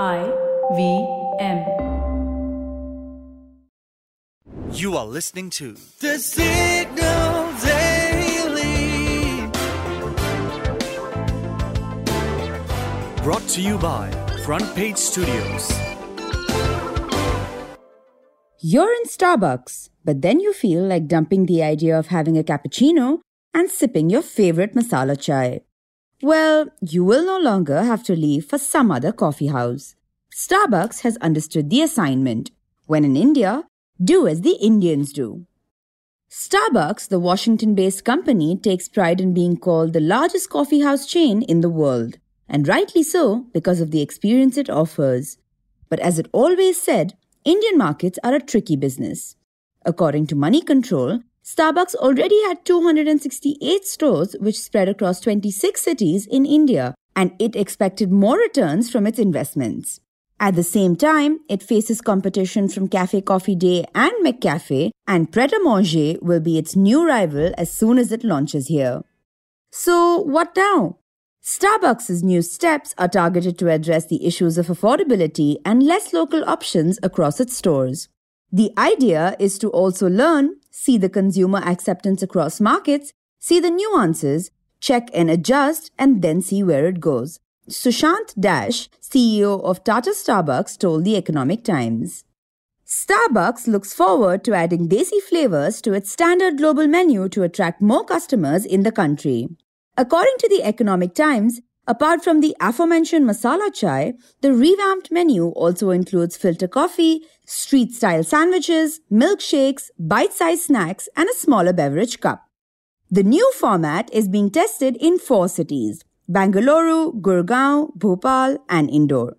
I V M. You are listening to The Signal Daily. brought to you by Front Page Studios. You're in Starbucks, but then you feel like dumping the idea of having a cappuccino and sipping your favorite masala chai. Well, you will no longer have to leave for some other coffee house. Starbucks has understood the assignment. When in India, do as the Indians do. Starbucks, the Washington based company, takes pride in being called the largest coffee house chain in the world, and rightly so because of the experience it offers. But as it always said, Indian markets are a tricky business. According to Money Control, Starbucks already had 268 stores which spread across 26 cities in India, and it expected more returns from its investments. At the same time, it faces competition from Cafe Coffee Day and McCafe, and Pret a Manger will be its new rival as soon as it launches here. So, what now? Starbucks' new steps are targeted to address the issues of affordability and less local options across its stores. The idea is to also learn, see the consumer acceptance across markets, see the nuances, check and adjust, and then see where it goes. Sushant Dash, CEO of Tata Starbucks, told the Economic Times. Starbucks looks forward to adding desi flavors to its standard global menu to attract more customers in the country. According to the Economic Times, apart from the aforementioned masala chai, the revamped menu also includes filter coffee, street style sandwiches, milkshakes, bite sized snacks, and a smaller beverage cup. The new format is being tested in four cities Bangalore, Gurgaon, Bhopal, and Indore.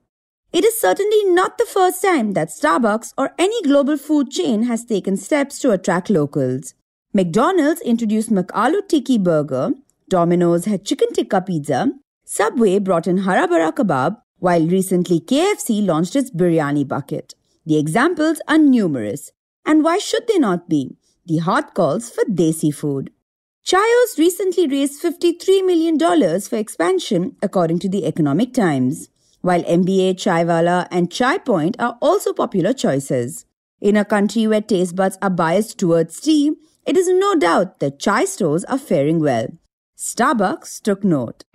It is certainly not the first time that Starbucks or any global food chain has taken steps to attract locals. McDonald's introduced McAloo Tiki Burger, Domino's had Chicken Tikka Pizza, Subway brought in Hara Bara Kebab, while recently KFC launched its Biryani Bucket. The examples are numerous. And why should they not be? The hot calls for desi food. Chaayos recently raised $53 million for expansion, according to the Economic Times, while MBA, Chaiwala, and Chai Point are also popular choices. In a country where taste buds are biased towards tea, it is no doubt that chai stores are faring well. Starbucks took note.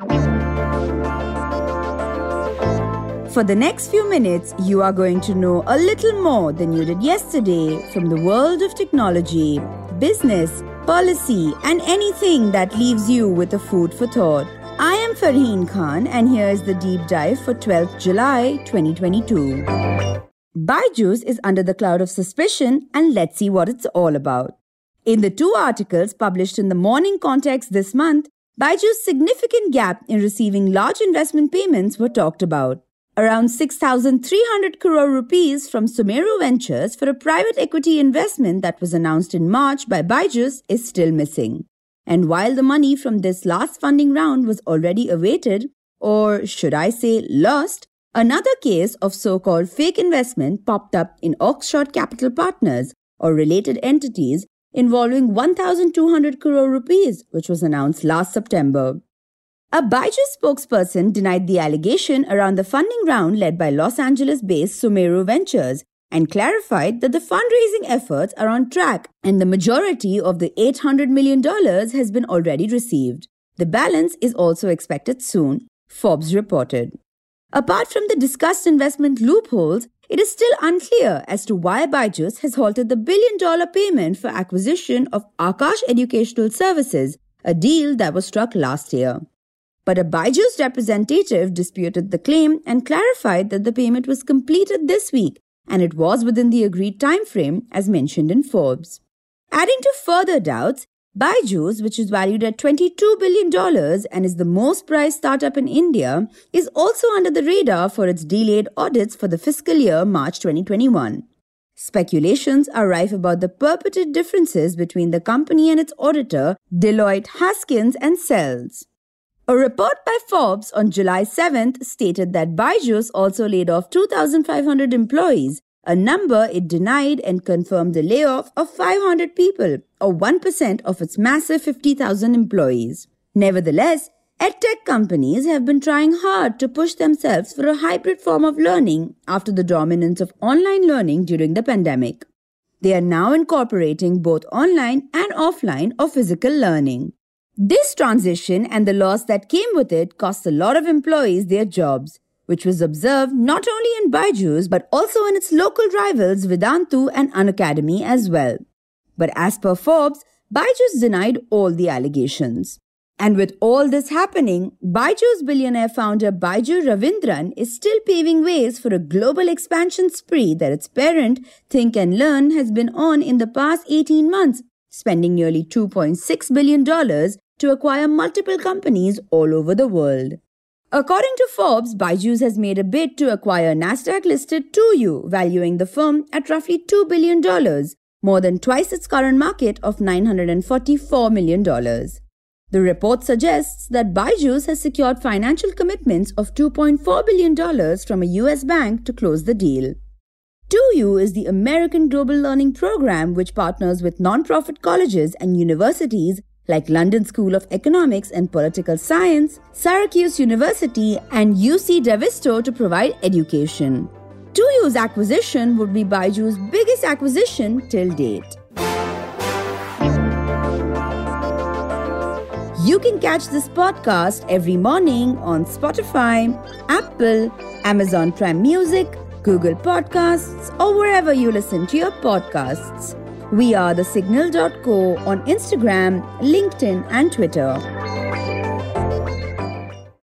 For the next few minutes, you are going to know a little more than you did yesterday from the world of technology, business, policy, and anything that leaves you with a food for thought. I am Farheen Khan, and here is the deep dive for 12th July 2022. Byju's is under the cloud of suspicion, and let's see what it's all about. In the two articles published in the Morning Context this month, Byju's significant gap in receiving large investment payments were talked about. Around 6,300 crore rupees from Sumeru Ventures for a private equity investment that was announced in March by Byju's is still missing. And while the money from this last funding round was already awaited, or should I say lost, another case of so-called fake investment popped up in Oxshott Capital Partners or related entities involving 1,200 crore rupees, which was announced last September. A Byju's spokesperson denied the allegation around the funding round led by Los Angeles based Sumeru Ventures and clarified that the fundraising efforts are on track and the majority of the $800 million has been already received. The balance is also expected soon, Forbes reported. Apart from the discussed investment loopholes, it is still unclear as to why Byju's has halted the billion dollar payment for acquisition of Aakash Educational Services, a deal that was struck last year. But a Byju's representative disputed the claim and clarified that the payment was completed this week and it was within the agreed time frame as mentioned in Forbes. Adding to further doubts, Byju's, which is valued at $22 billion and is the most prized startup in India, is also under the radar for its delayed audits for the fiscal year March 2021. Speculations are rife about the purported differences between the company and its auditor, Deloitte Haskins and Sells. A report by Forbes on July 7th stated that Byju's also laid off 2,500 employees, a number it denied and confirmed the layoff of 500 people, or 1% of its massive 50,000 employees. Nevertheless, EdTech companies have been trying hard to push themselves for a hybrid form of learning after the dominance of online learning during the pandemic. They are now incorporating both online and offline or physical learning. This transition and the loss that came with it cost a lot of employees their jobs, which was observed not only in Byju's but also in its local rivals Vedantu and Unacademy as well. But as per Forbes, Byju's denied all the allegations. And with all this happening, Byju's billionaire founder Byju Raveendran is still paving ways for a global expansion spree that its parent, Think and Learn, has been on in the past 18 months, spending nearly $2.6 billion to acquire multiple companies all over the world. According to Forbes, Byju's has made a bid to acquire Nasdaq listed 2U, valuing the firm at roughly $2 billion, more than twice its current market of $944 million. The report suggests that Byju's has secured financial commitments of $2.4 billion from a US bank to close the deal. 2U is the American Global Learning Program which partners with non-profit colleges and universities like London School of Economics and Political Science, Syracuse University, and UC Davisto to provide education. 2U's acquisition would be Byju's biggest acquisition till date. You can catch this podcast every morning on Spotify, Apple, Amazon Prime Music, Google Podcasts, or wherever you listen to your podcasts. We are the signal.co on Instagram, LinkedIn, and Twitter.